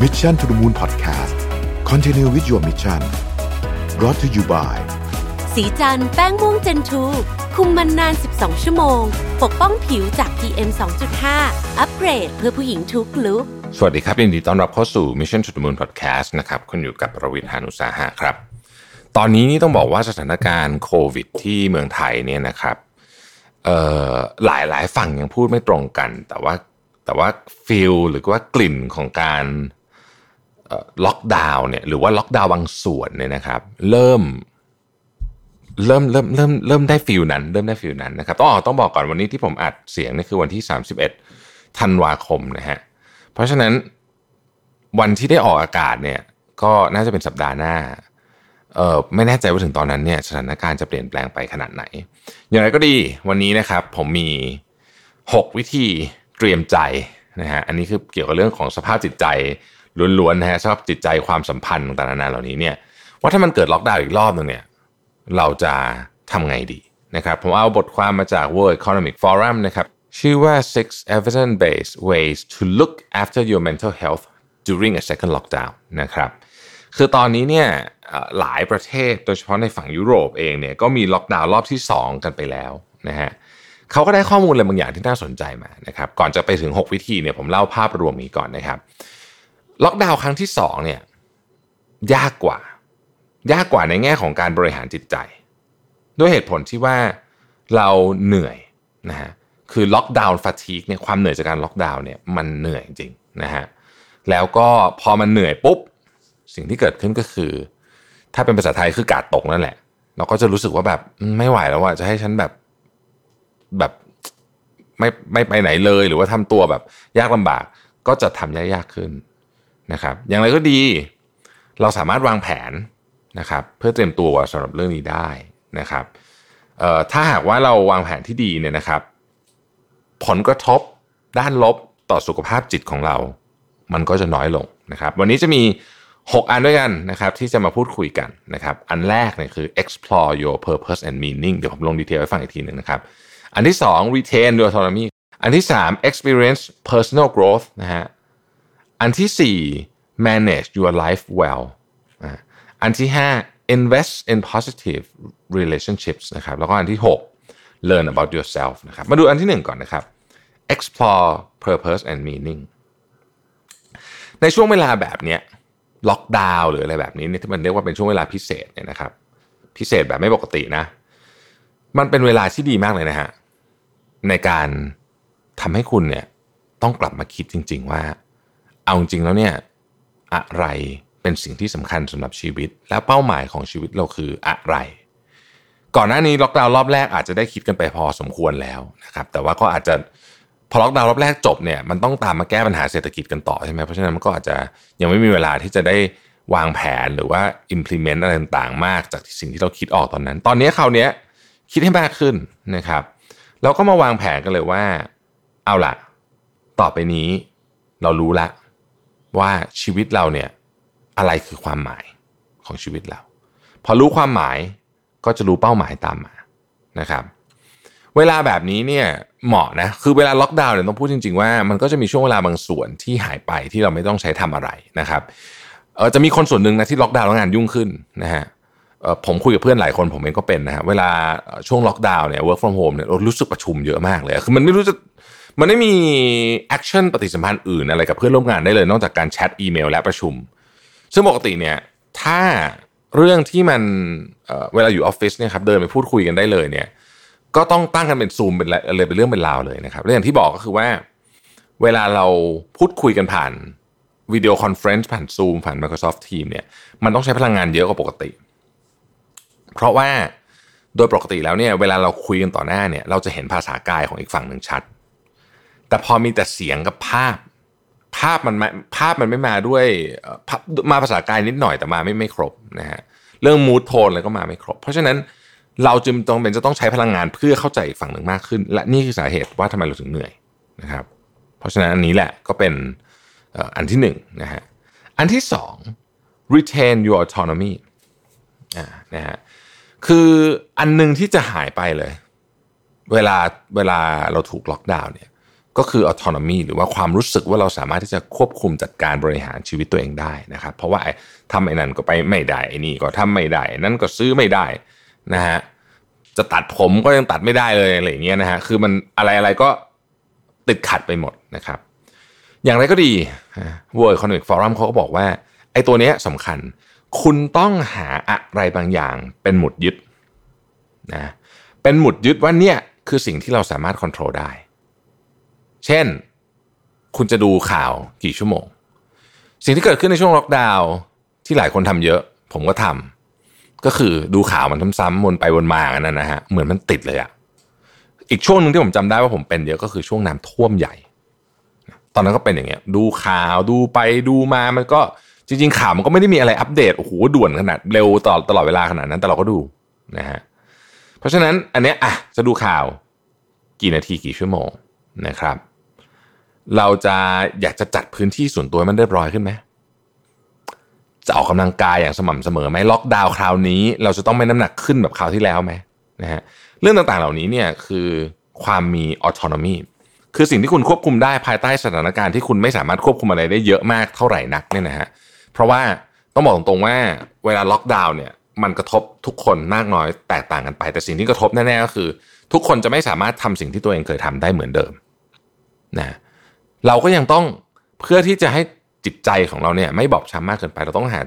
Mission to the Moon Podcast Continue with your mission brought to you by สีจันแป้งม่วงเจนทูคุมมันนาน 12 ชั่วโมง ปกป้องผิวจาก PM 2.5 อัปเกรดเพื่อผู้หญิงทุกลุกสวัสดีครับยินดีต้อนรับเข้าสู่ Mission to the Moon Podcast นะครับคุณอยู่กับประวิทยานุสาหะครับ ตอนนี้นี่ต้องบอกว่าสถานการณ์โควิดที่เมืองไทยเนี่ยนะครับเอ่อหลายหลายฝั่งยังพูดไม่ตรงกัน แต่ว่าแต่ว่า feel หรือว่ากลิ่นของการ ล็อกดาวน์เนี่ยหรือว่าล็อกดาวน์บางส่วนเนี่ยนะครับ เริ่มเริ่มเริ่มเริ่มเริ่มได้ feel นั้น เริ่มได้ feel นั้นนะครับต้องออต้องบอกก่อนวันนี้ที่ผมอัดเสียงนี่คือวันที่ 31ธันวาคมนะฮะเพราะฉะนั้นวันที่ได้ออกอากาศเนี่ยก็น่าจะเป็นสัปดาห์หน้าเออไม่แน่ใจว่าถึงตอนนั้นเนี่ยสถานการณ์จะเปลี่ยนแปลงไปขนาดไหน อย่างไรก็ดีวันนี้นะครับผมมี 6 วิธีเตรียมใจนะฮะอันนี้คือเกี่ยวกับเรื่องของสภาพจิตใจ ล้วนๆนะฮะสภาพจิตใจความสัมพันธ์ต่างๆนานาเหล่านี้เนี่ยว่าถ้ามันเกิดล็อกดาวน์อีกรอบหนึ่งเนี่ยเราจะทำไงดีนะครับผมเอาบทความมาจาก World Economic Forum นะครับชื่อว่า six evidence-based ways to look after your mental health during a second lockdown นะครับคือตอนนี้เนี่ยหลายประเทศโดยเฉพาะในฝั่งยุโรปเองเนี่ยก็มีล็อกดาวน์รอบที่ 2 กันไปแล้วนะฮะเขาก็ได้ข้อมูลอะไรบางอย่างที่น่าสนใจมานะครับก่อนจะไปถึง 6 วิธีเนี่ยผมเล่าภาพรวมนี้ก่อนนะครับ ล็อกดาวน์ครั้งที่2เนี่ยยากกว่า ยากกว่าในแง่ของการบริหารจิตใจ ด้วยเหตุผลที่ว่าเราเหนื่อยนะฮะคือล็อกดาวน์ฟาทีกเนี่ยความเหนื่อยจากการล็อกดาวน์เนี่ยมันเหนื่อยจริงนะฮะแล้วก็พอมันเหนื่อยปุ๊บ สิ่งที่เกิดขึ้นก็คือ ถ้าเป็นภาษาไทยคือกาดตกนั่นแหละ เราก็จะรู้สึกว่าแบบไม่ไหวแล้วว่าจะให้ฉันแบบแบบไม่ไม่ไปไหนเลยหรือว่าทำตัวแบบยากลำบากก็จะทำยากขึ้น นะครับ อย่างไรก็ดี เราสามารถวางแผนนะครับเพื่อเตรียมตัวสำหรับเรื่องนี้ได้นะครับถ้าหากว่าเราวางแผนที่ดีเนี่ยนะครับ ผลกระทบด้านลบต่อสุขภาพจิตของเรา มันก็จะน้อยลงนะครับ วันนี้จะมี 6 อันด้วยกันนะครับที่จะมาพูดคุยกันนะครับ อันแรกเนี่ยคือ explore your purpose and meaning เดี๋ยวผมลงดีเทลให้ฟังอีกทีหนึ่งนะครับ อันที่ 2 retain your autonomy อันที่ 3 experience personal growth นะฮะ อันที่ 4 manage your life well อันที่ 5 invest in positive relationships นะครับแล้วก็อันที่ 6 learn about yourself นะครับมาดูอันที่ 1 ก่อนนะครับ explore purpose and meaning ในช่วงเวลาแบบเนี้ยล็อกดาวน์หรืออะไรแบบนี้เนี่ยที่มันเรียกว่าเป็นช่วงเวลาพิเศษเนี่ยนะครับ พิเศษแบบไม่ปกตินะ มันเป็นเวลาที่ดีมากเลยนะฮะในการทำให้คุณเนี่ยต้องกลับมาคิดจริง ๆ ว่า เอาจริงแล้วเนี่ยอะไรเป็นสิ่งที่สำคัญสำหรับชีวิต และเป้าหมายของชีวิตเราคืออะไร ก่อนหน้านี้ล็อกดาวน์รอบแรกอาจจะได้คิดกันไปพอสมควรแล้วนะครับแต่ว่าก็อาจจะพอล็อกดาวน์รอบแรกจบเนี่ยมันต้องตามมาแก้ปัญหาเศรษฐกิจกันต่อใช่ไหมเพราะฉะนั้นมันก็อาจจะยังไม่มีเวลาที่จะได้วางแผนหรือว่า implement อะไรต่างๆ มากจากสิ่งที่เราคิดออกตอนนั้น ตอนนี้คราวนี้คิดให้มากขึ้นนะครับเราก็มาวางแผนกันเลยว่า เอาล่ะ ต่อไปนี้เรารู้ละ ว่าชีวิตเราเนี่ยอะไรคือความหมายของชีวิตเรา พอรู้ความหมายก็จะรู้เป้าหมายตามมานะครับ เวลาแบบนี้เนี่ยเหมาะนะคือเวลาล็อกดาวน์เนี่ยต้องพูดจริง ๆ ว่ามันก็จะมีช่วงเวลาบางส่วนที่หายไปที่เราไม่ต้องใช้ทำอะไรนะครับเออจะมีคนส่วนหนึ่งนะที่ล็อกดาวน์แล้วงานยุ่งขึ้นนะฮะผมคุยกับเพื่อนหลายคนผมเองก็เป็นนะฮะเวลาช่วงล็อกดาวน์เนี่ย work from home เนี่ยรู้สึกประชุมเยอะมากเลย คือมันไม่รู้จะ มันไม่มี action ปฏิสัมพันธ์อื่นอะไรกับเพื่อนร่วมงานได้เลย นอกจากการแชทอีเมลและประชุม ซึ่งปกติเนี่ยถ้าเรื่องที่มันเเวลาอยู่ออฟฟิศเนี่ยครับเดินไปพูดคุยกันได้เลยเนี่ยก็ต้องตั้งกันเป็นซูมเป็นอะไรเป็นเรื่องเป็นราวเลยนะครับและอย่างที่บอกก็คือว่า เวลาเราพูดคุยกันผ่าน video conference ผ่านซูมผ่าน Microsoft Teams เนี่ยมันต้องใช้พลังงานเยอะกว่าปกติ เพราะว่าโดยปกติแล้วเนี่ยเวลาเราคุยกันต่อหน้าเนี่ยเราจะเห็นภาษากายของอีกฝั่งหนึ่งชัด แต่พอมีแต่เสียงกับภาพ ภาพมันภาพมันไม่มาด้วยมาภาษากายนิดหน่อยแต่มาไม่ไม่ครบนะฮะเรื่องมูทโทนอะไรก็มาไม่ครบ เพราะฉะนั้นเราจึงต้องเป็นจะต้องใช้พลังงานเพื่อเข้าใจอีกฝั่งหนึ่งมากขึ้น และนี่คือสาเหตุว่าทำไมเราถึงเหนื่อยนะครับ เพราะฉะนั้นอันนี้แหละก็เป็นอันที่หนึ่งนะฮะอันที่สอง retain your autonomy อ่านะฮะคืออันหนึ่งที่จะหายไปเลย เวลาเวลาเราถูกล็อกดาวน์เนี่ย ก็คือ autonomy หรือว่าความรู้สึกว่าเราสามารถที่จะควบคุมจัดการบริหารชีวิตตัวเองได้นะครับ เพราะว่าทำไอ้นั่นก็ไปไม่ได้ไอ้นี่ก็ทำไม่ได้นั่นก็ซื้อไม่ได้นะฮะจะตัดผมก็ยังตัดไม่ได้เลยอะไรอย่างเงี้ยนะฮะคือมันอะไรอะไรก็ติดขัดไปหมดนะครับ อย่างไรก็ดี World Economic Forum เขาก็บอกว่าไอ้ตัวนี้สำคัญ คุณต้องหาอะไรบางอย่างเป็นหมุดยึดนะเป็นหมุดยึดว่าเนี่ยคือสิ่งที่เราสามารถควบคุมได้ เช่น คุณจะดูข่าวกี่ชั่วโมง สิ่งที่เกิดขึ้นในช่วงล็อกดาวน์ที่หลายคนทำเยอะ ผมก็ทำก็คือดูข่าวมันซ้ำๆวนไปวนมากันนั่นนะฮะเหมือนมันติดเลยอะอีกช่วงหนึ่งที่ผมจำได้ว่าผมเป็นเยอะก็คือช่วงน้ำท่วมใหญ่ ตอนนั้นก็เป็นอย่างเงี้ย ดูข่าวดูไปดูมามันก็จริง ๆ ข่าวมันก็ไม่ได้มีอะไรอัปเดตโอ้โหด่วนขนาดเร็วตลอดตลอดเวลาขนาดนั้นแต่เราก็ดูนะฮะเพราะฉะนั้นอันเนี้ยอะจะดูข่าวกี่นาทีกี่ชั่วโมงนะครับ เราจะอยากจะจัดพื้นที่ส่วนตัวมันเรียบร้อยขึ้นไหมจะออกกำลังกายอย่างสม่ำเสมอไหมล็อกดาวน์คราวนี้ เราจะต้องไม่น้ำหนักขึ้นแบบคราวที่แล้วไหมนะฮะเรื่องต่างๆเหล่านี้เนี่ยคือความมีออโตนมีคือสิ่งที่คุณควบคุมได้ภายใต้สถานการณ์ที่คุณไม่สามารถควบคุมอะไรได้เยอะมากเท่าไหร่นักเนี่ยนะฮะเพราะว่าต้องบอกตรงๆว่าเวลาล็อกดาวน์เนี่ยมันกระทบทุกคนมากน้อยแตกต่างกันไป แต่สิ่งที่กระทบแน่ๆก็คือ ทุกคนจะไม่สามารถทำสิ่งที่ตัวเองเคยทำได้เหมือนเดิมนะ เราก็ยังต้องเพื่อที่จะให้จิตใจของเราเนี่ยไม่บอบช้ำมากเกินไป เราต้องหา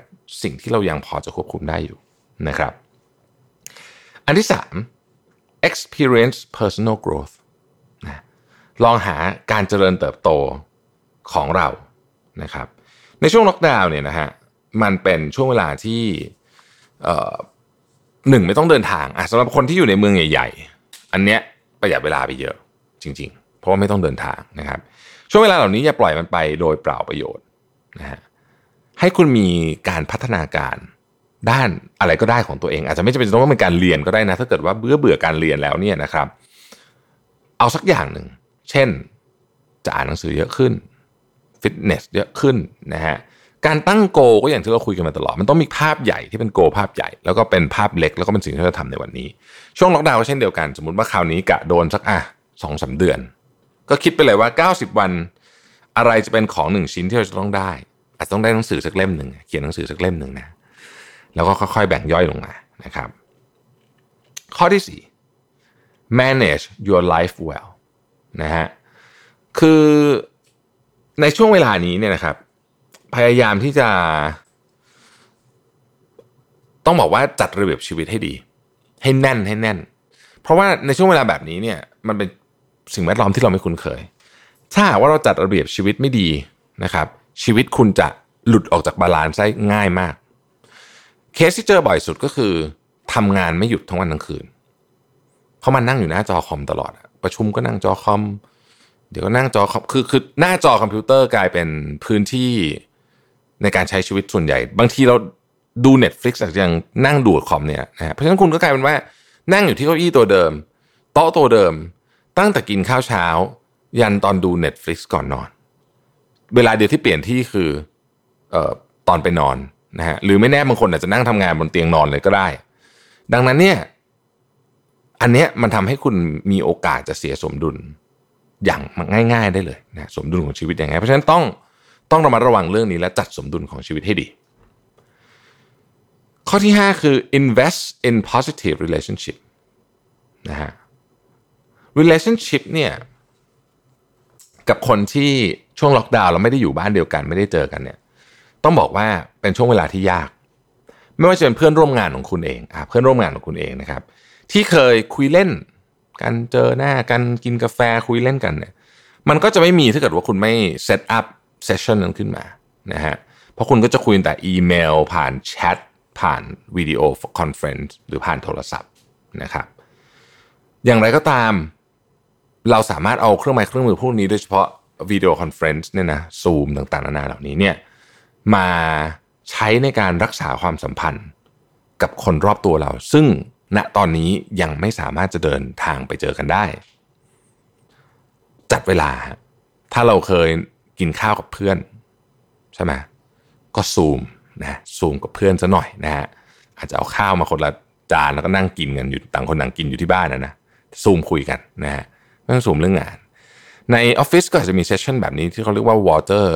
สิ่งที่เรายังพอจะควบคุมได้อยู่นะครับ อันที่สาม experience personal growth นะลองหาการเจริญเติบโตของเรานะครับ ในช่วงล็อกดาวน์เนี่ยนะฮะมันเป็นช่วงเวลาที่หนึ่งไม่ต้องเดินทางอะสำหรับคนที่อยู่ในเมืองใหญ่ ๆ อันเนี้ยประหยัดเวลาไปเยอะจริง ๆ เพราะว่าไม่ต้องเดินทางนะครับ ช่วงเวลาเหล่านี้อย่าปล่อยมันไปโดยเปล่าประโยชน์นะฮะให้คุณมีการพัฒนาการด้านอะไรก็ได้ของตัวเอง อาจจะไม่จำเป็นต้องเป็นการเรียนก็ได้นะ ถ้าเกิดว่าเบื่อเบื่อการเรียนแล้วเนี่ยนะครับ เอาสักอย่างหนึ่ง เช่น จะอ่านหนังสือเยอะขึ้นฟิตเนสเยอะขึ้นนะฮะการตั้งโกก็อย่างที่เราคุยกันมาตลอด มันต้องมีภาพใหญ่ที่เป็นโกภาพใหญ่ แล้วก็เป็นภาพเล็กแล้วก็เป็นสิ่งที่เราทำในวันนี้ ช่วงล็อกดาวน์ก็เช่นเดียวกัน สมมติว่าคราวนี้กะโดนสักอะสองสาเดือน ก็คิดไปเลยว่า 90 วัน อะไรจะเป็นของหนึ่งชิ้นที่เราจะต้องได้ อาจจะต้องได้หนังสือสักเล่มหนึ่งเขียนหนังสือสักเล่มหนึ่งนะแล้วก็ค่อยๆแบ่งย่อยลงมานะครับ ข้อที่ 4 manage your life well นะฮะคือในช่วงเวลานี้เนี่ยนะครับ พยายามที่จะ ต้องบอกว่าจัดระเบียบชีวิตให้ดี ให้แน่นให้แน่น เพราะว่าในช่วงเวลาแบบนี้เนี่ย มันเป็น สิ่งแวดล้อมที่เราไม่คุ้นเคย ถ้าว่าเราจัดระเบียบชีวิตไม่ดีนะครับ ชีวิตคุณจะหลุดออกจาก balance ได้ง่ายมาก เคสที่เจอบ่อยสุดก็คือทำงานไม่หยุดทั้งวันทั้งคืน เพราะมันนั่งอยู่หน้าจอคอมตลอด ประชุมก็นั่งจอคอม เดี๋ยวก็นั่งจอคอมคือคือหน้าจอคอมพิวเตอร์กลายเป็นพื้นที่ในการใช้ชีวิตส่วนใหญ่ บางทีเราดู Netflix อาจจะยังนั่งดูคอมเนี่ยนะเพราะฉะนั้นคุณก็กลายเป็นว่า นั่งอยู่ที่เก้าอี้ตัวเดิม โต๊ะตัวเดิม ตั้งแต่กินข้าวเช้า ยันตอนดู Netflix ก่อนนอน เวลาเดียวที่เปลี่ยนที่คือเอ่อตอนไปนอนนะฮะหรือไม่แน่บางคนอาจจะนั่งทำงานบนเตียงนอนเลยก็ได้ ดังนั้นเนี่ยอันเนี้ยมันทำให้คุณมีโอกาสจะเสียสมดุลอย่างง่าย ๆ ได้เลยนะสมดุลของชีวิตอย่างไรเพราะฉะนั้นต้องต้องระมัดระวังเรื่องนี้และจัดสมดุลของชีวิตให้ดี ข้อที่ 5 คือ invest in positive relationship นะฮะ relationship เนี่ยกับคนที่ช่วงล็อกดาวน์เราไม่ได้อยู่บ้านเดียวกันไม่ได้เจอกันเนี่ยต้องบอกว่าเป็นช่วงเวลาที่ยาก ไม่ว่าจะเป็นเพื่อนร่วมงานของคุณเองอ่าเพื่อนร่วมงานของคุณเองนะครับ ที่เคยคุยเล่นกันเจอหน้ากันกินกาแฟคุยเล่นกันเนี่ยมันก็จะไม่มีถ้าเกิดว่าคุณไม่ set up session นั้นขึ้นมานะฮะเพราะคุณก็จะคุยแต่อีเมล ผ่านแชทผ่าน video conference หรือผ่านโทรศัพท์นะครับ อย่างไรก็ตาม เราสามารถเอาเครื่องไม้เครื่องมือพวกนี้โดยเฉพาะ video conference เนี่ยนะซูมต่างๆนานาเหล่านี้เนี่ยมาใช้ในการรักษาความสัมพันธ์ กับคนรอบตัวเรา ซึ่งณตอนนี้ยังไม่สามารถจะเดินทางไปเจอกันได้ จัดเวลา ถ้าเราเคยกินข้าวกับเพื่อน ใช่ไหมก็ซูมนะซูมกับเพื่อนซะหน่อยนะฮะอาจจะเอาข้าวมาคนละจานแล้วก็นั่งกินกันอยู่ต่างคนต่างกินอยู่ที่บ้านนะนะซูมคุยกันนะฮะ ต้องซูมเรื่องงาน ในออฟฟิศก็อาจจะมีเซสชันแบบนี้ที่เขาเรียกว่า water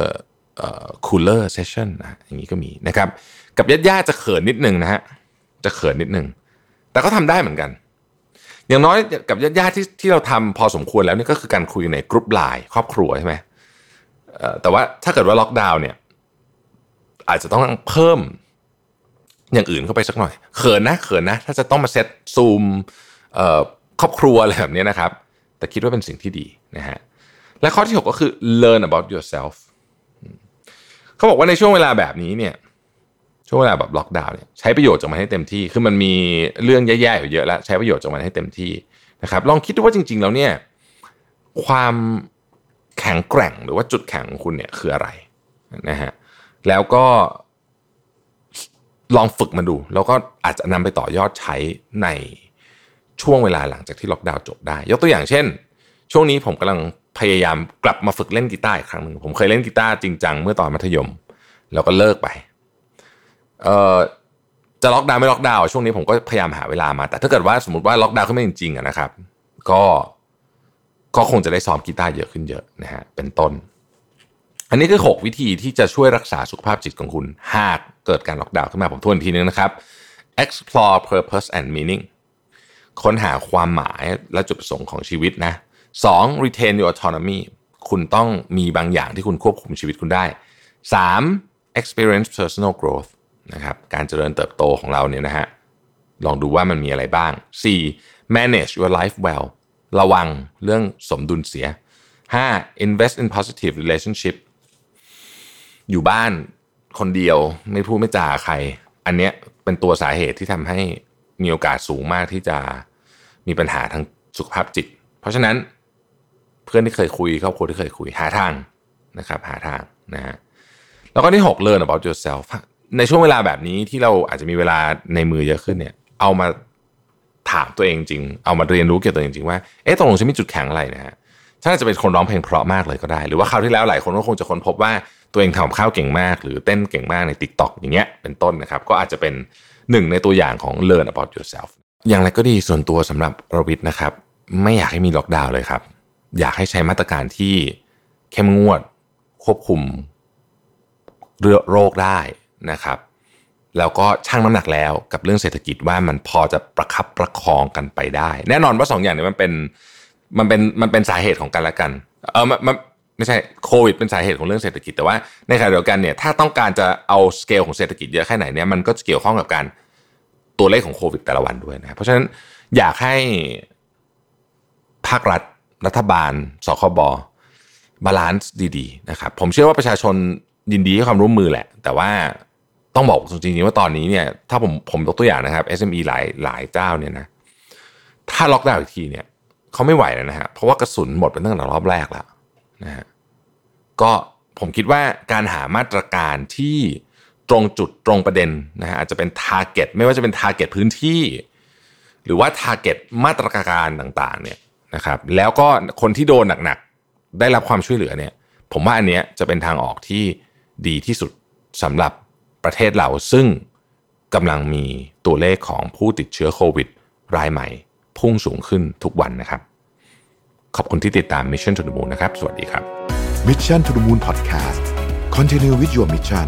cooler session นะอย่างนี้ก็มีนะครับ กับญาติญาติจะเขินนิดนึงนะฮะจะเขินนิดนึง แต่ก็ทำได้เหมือนกัน อย่างน้อยกับญาติญาติที่ที่เราทำพอสมควรแล้วนี่ก็คือการคุยในกรุ๊ปไลน์ครอบครัวใช่ไหมแต่ว่าถ้าเกิดว่าล็อกดาวน์เนี่ยอาจจะต้องเพิ่มอย่างอื่นเข้าไปสักหน่อย เขินนะเขินนะ ถ้าจะต้องมาเซตซูมครอบครัวอะไรแบบนี้นะครับ แต่คิดว่าเป็นสิ่งที่ดีนะฮะและข้อที่ 6 ก็คือ learn about yourself เขาบอกว่าในช่วงเวลาแบบนี้เนี่ยช่วงเวลาแบบล็อกดาวน์เนี่ยใช้ประโยชน์จากมันให้เต็มที่ คือมันมีเรื่องแย่ๆอยู่เยอะแล้ว ใช้ประโยชน์จากมันให้เต็มที่นะครับลองคิดดูว่าจริง ๆ แล้วเนี่ยความแข็งแกร่งหรือว่าจุดแข็งของคุณเนี่ยคืออะไรนะฮะแล้วก็ลองฝึกมาดู แล้วก็อาจจะนำไปต่อยอดใช้ใน ช่วงเวลาหลังจากที่ล็อกดาวน์จบได้ ยกตัวอย่างเช่น ช่วงนี้ผมกำลังพยายามกลับมาฝึกเล่นกีตาร์อีกครั้งหนึ่งผมเคยเล่นกีตาร์จริงจังเมื่อตอนมัธยม แล้วก็เลิกไปเอ่อจะล็อกดาวน์ไม่ล็อกดาวน์ช่วงนี้ผมก็พยายามหาเวลามาแต่ถ้าเกิดว่าสมมติว่าล็อกดาวน์ขึ้นมาจริงๆนะครับ ก็ก็คงจะได้ซ้อมกีตาร์เยอะขึ้นเยอะนะฮะเป็นต้น อันนี้คือ 6 วิธีที่จะช่วยรักษาสุขภาพจิตของคุณ หากเกิดการล็อกดาวน์ขึ้นมาผมทวนทีนึงนะครับ explore purpose and meaning ค้นหาความหมายและจุดประสงค์ของชีวิตนะ 2. retain your autonomy คุณต้องมีบางอย่างที่คุณควบคุมชีวิตคุณได้ 3. experience personal growth นะครับการเจริญเติบโตของเราเนี่ยนะฮะลองดูว่ามันมีอะไรบ้าง 4. manage your life well ระวังเรื่องสมดุลเสีย 5. invest in positive relationship อยู่บ้านคนเดียวไม่พูดไม่จาใคร อันเนี้ยเป็นตัวสาเหตุที่ทำให้มีโอกาสสูงมากที่จะ มีปัญหาทางสุขภาพจิต เพราะฉะนั้นเพื่อนที่เคยคุยครอบครัวที่เคยคุยหาทางนะครับหาทางนะฮะแล้วก็ที่6 learn about yourself ในช่วงเวลาแบบนี้ที่เราอาจจะมีเวลาในมือเยอะขึ้นเนี่ย เอามาถามตัวเองจริง เอามาเรียนรู้เกี่ยวกับตัวเองจริงว่า เอ๊ะตกลงฉันมีจุดแข็งอะไรนะฮะฉันอาจจะเป็นคนร้องเพลงเพราะมากเลยก็ได้ หรือว่าคราวที่แล้วหลายคนก็คงจะค้นพบว่าตัวเองทำข้าวเก่งมาก หรือเต้นเก่งมากใน Tik t o อกอย่างเงี้ยเป็นต้นนะครับ ก็อาจจะเป็นหนึ่งในตัวอย่างของ learn about yourself อย่างไรก็ดีส่วนตัวสำหรับรวิทย์นะครับ ไม่อยากให้มีล็อกดาวน์เลยครับ อยากให้ใช้มาตรการที่เข้มงวดควบคุมเรื่อโรคได้นะครับ แล้วก็ชั่งน้ำหนักแล้วกับเรื่องเศรษฐกิจว่ามันพอจะประคับประคองกันไปได้ แน่นอนว่าสองอย่างนี้มันเป็นมันเป็นมันเป็นสาเหตุของกันและกันเออมันไม่ใช่โควิดเป็นสาเหตุของเรื่องเศรษฐกิจแต่ว่าในขณะเดียวกันเนี่ยถ้าต้องการจะเอาสเกลของเศรษฐกิจเยอะแค่ไหนเนี่ยมันก็เกี่ยวข้องกับการ ตัวเลขของโควิดแต่ละวันด้วยนะเพราะฉะนั้นอยากให้ภาครัฐรัฐบาล ศบค balance ดีๆนะครับผมเชื่อว่าประชาชนยินดีให้ความร่วมมือแหละ แต่ว่าต้องบอกจริงๆว่าตอนนี้เนี่ยถ้าผมผมยกตัวอย่างนะครับ SME หลายหลายเจ้าเนี่ยนะถ้าล็อกดาวน์อีกทีเนี่ยเขาไม่ไหวแล้วนะฮะเพราะว่ากระสุนหมดไปตั้งแต่รอบแรกแล้วนะฮะก็ผมคิดว่าการหามาตรการที่ ตรงจุดตรงประเด็นนะฮะอาจจะเป็น target ไม่ว่าจะเป็น target พื้นที่ หรือว่า target มาตรการต่างๆเนี่ยนะครับแล้วก็คนที่โดนหนักๆ ได้รับความช่วยเหลือเนี่ยผมว่าอันเนี้ยจะเป็นทางออกที่ดีที่สุดสำหรับประเทศเราซึ่งกำลังมีตัวเลขของผู้ติดเชื้อโควิด รายใหม่ พุ่งสูงขึ้นทุกวันนะครับ ขอบคุณที่ติดตาม Mission to the Moon นะครับ สวัสดีครับ Mission to the Moon Podcast Continue with your mission